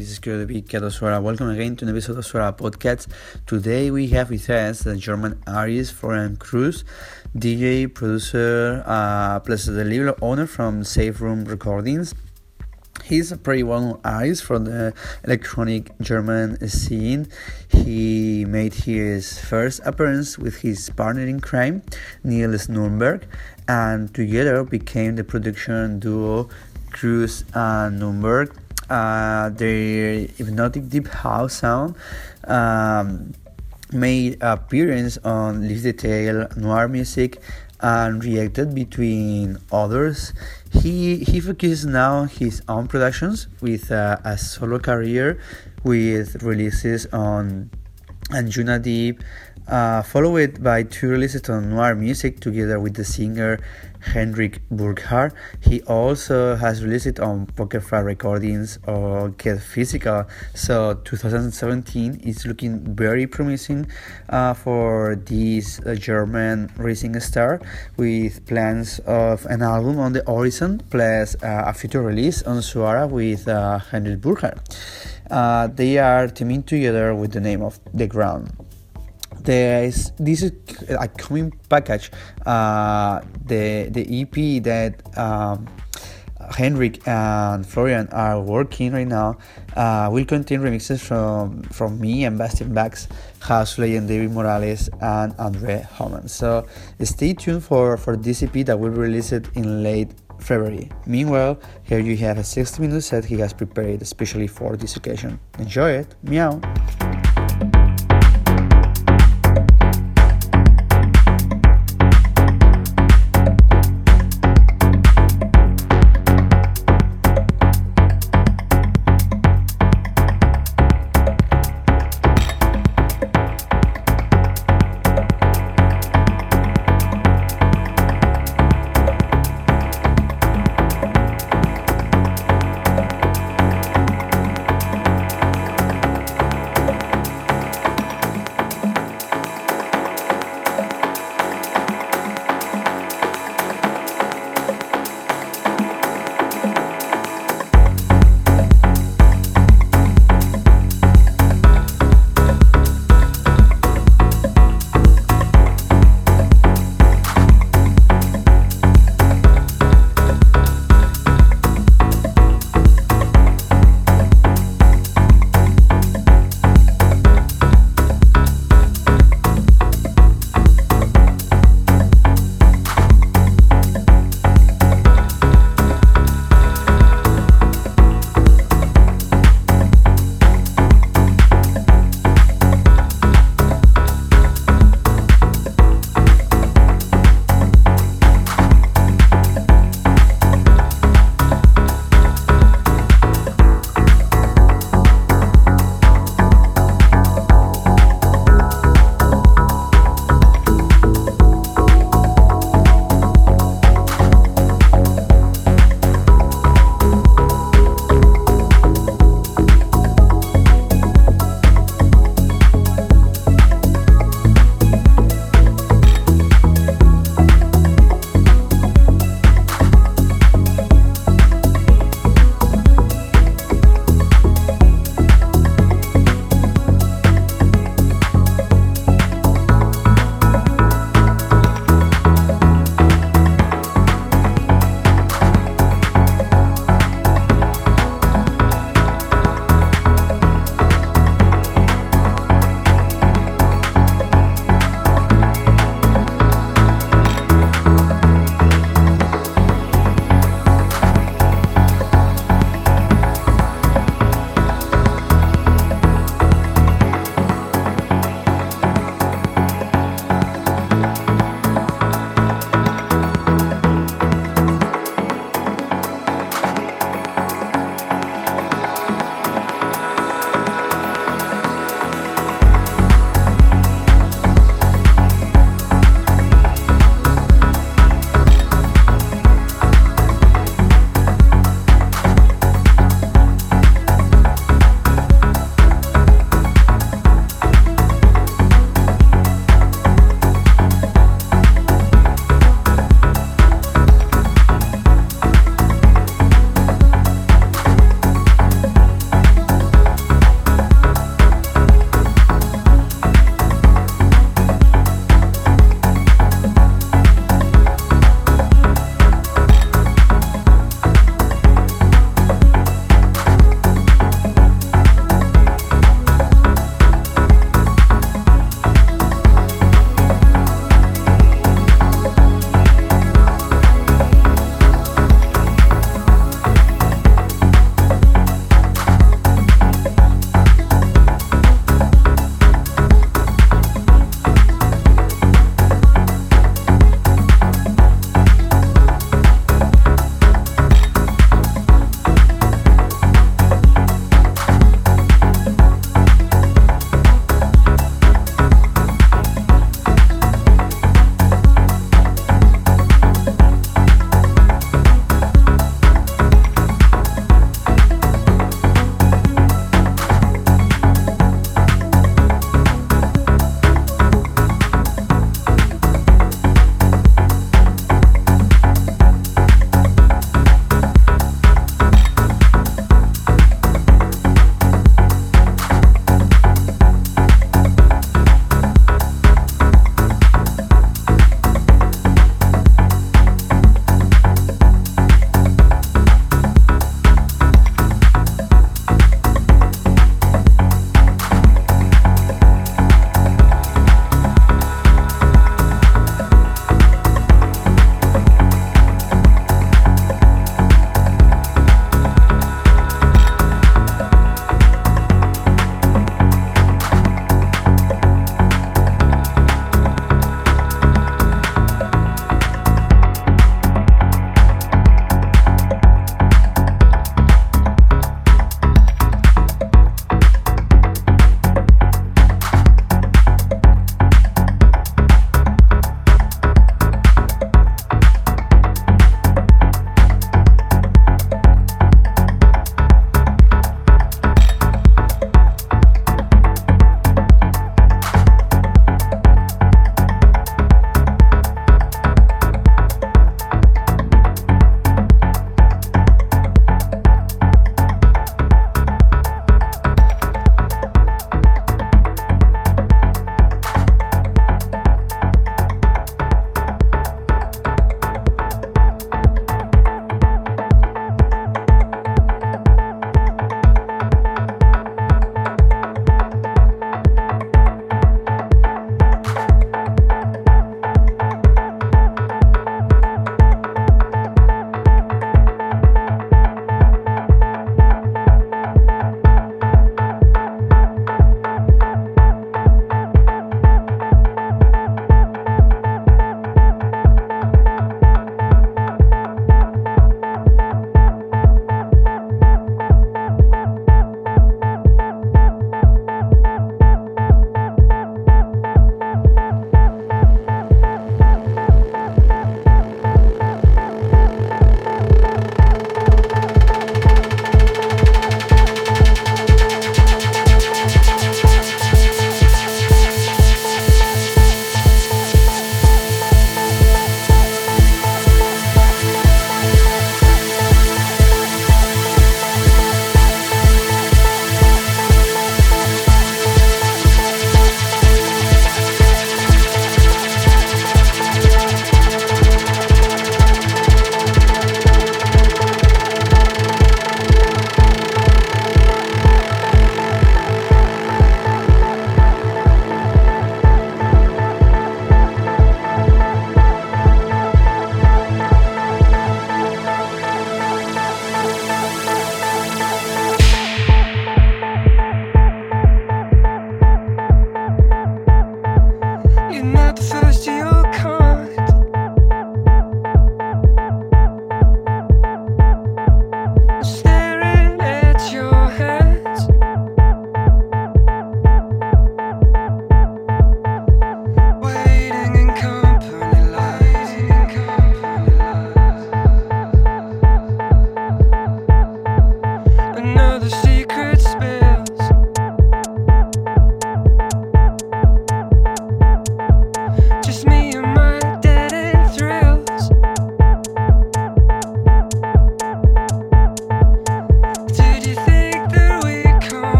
this is Kyoto Kato Suara. Welcome again to an episode of Suara PodCats. Today we have with us the German artist Florian Kruse, DJ, producer, uh, plus the label owner from Safe Room Recordings. He's a pretty well known artist from the electronic German scene. He made his first appearance with his partner in crime, Niels Nürnberg, and together became the production duo Kruse and Nürnberg uh, the hypnotic deep house sound um, made appearance on Live Detail, Noir Music, and Reacted between others. He he focuses now his own productions with uh, a solo career with releases on Anjuna Deep, uh, followed by two releases on Noir Music together with the singer Hendrik Burkhard. He also has released on Poker Flat Recordings or Get Physical. So 2017 is looking very promising uh, for this uh, German racing star with plans of an album on the horizon plus uh, a future release on Suara with uh, Hendrik Burkhard. Uh, they are teaming together with the name of The Ground there is this is a coming package uh, the the ep that um, hendrik and florian are working right now uh, will contain remixes from from me and bastian bax house and david morales and andre hommen so stay tuned for for this ep that will be released in late February. Meanwhile, here you have a 60 minute set he has prepared especially for this occasion. Enjoy it. Meow.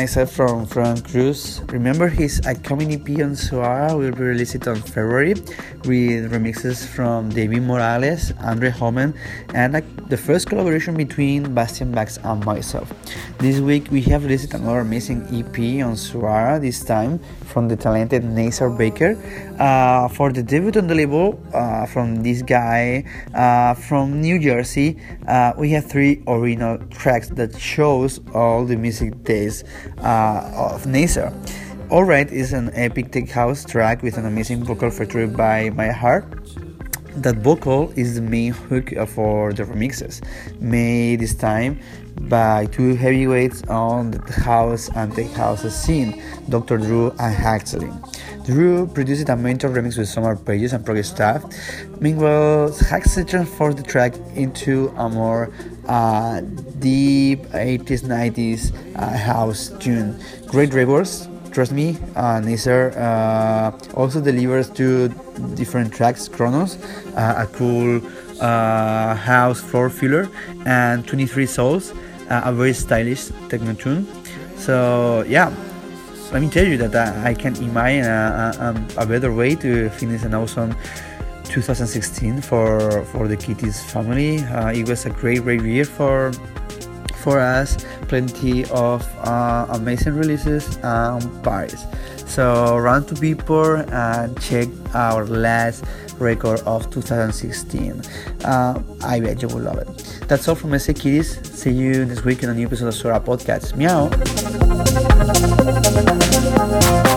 Nice from Frank Kruse. Remember his upcoming EP on Suara will be released on February with remixes from David Morales, Andre Hommen, and the first collaboration between Bastian Bax and myself. This week we have released another amazing EP on Suara, this time from the talented Nasser Baker. Uh, for the debut on the label uh, from this guy uh, from New Jersey, uh, we have three original tracks that shows all the music taste uh, of Nasser. Alright is an epic tech house track with an amazing vocal featured by My Heart that vocal is the main hook for the remixes, made this time by two heavyweights on the house and tech house scene, Dr. Dru and Dru produced a mentor remix with some arpeggios and progress stuff. Meanwhile, Huxley transformed the track into a more uh, deep 80s 90s uh, house tune. Great reverse, trust me, uh, Nasser uh, also delivers two different tracks Chronos, uh, a cool uh, house floor filler, and 23 Souls, uh, a very stylish techno tune. So, yeah, let me tell you that I, I can't imagine a, a, a, better way to finish an awesome 2016 for, for the Kitties family. Uh, it was a great, great year for for us. Plenty of uh, amazing releases and parties so run to people and check our last record of 2016 uh, i bet you will love it. That's all from SA Kitties. See you next week in a new episode of Suara PodCats. Meow Bye.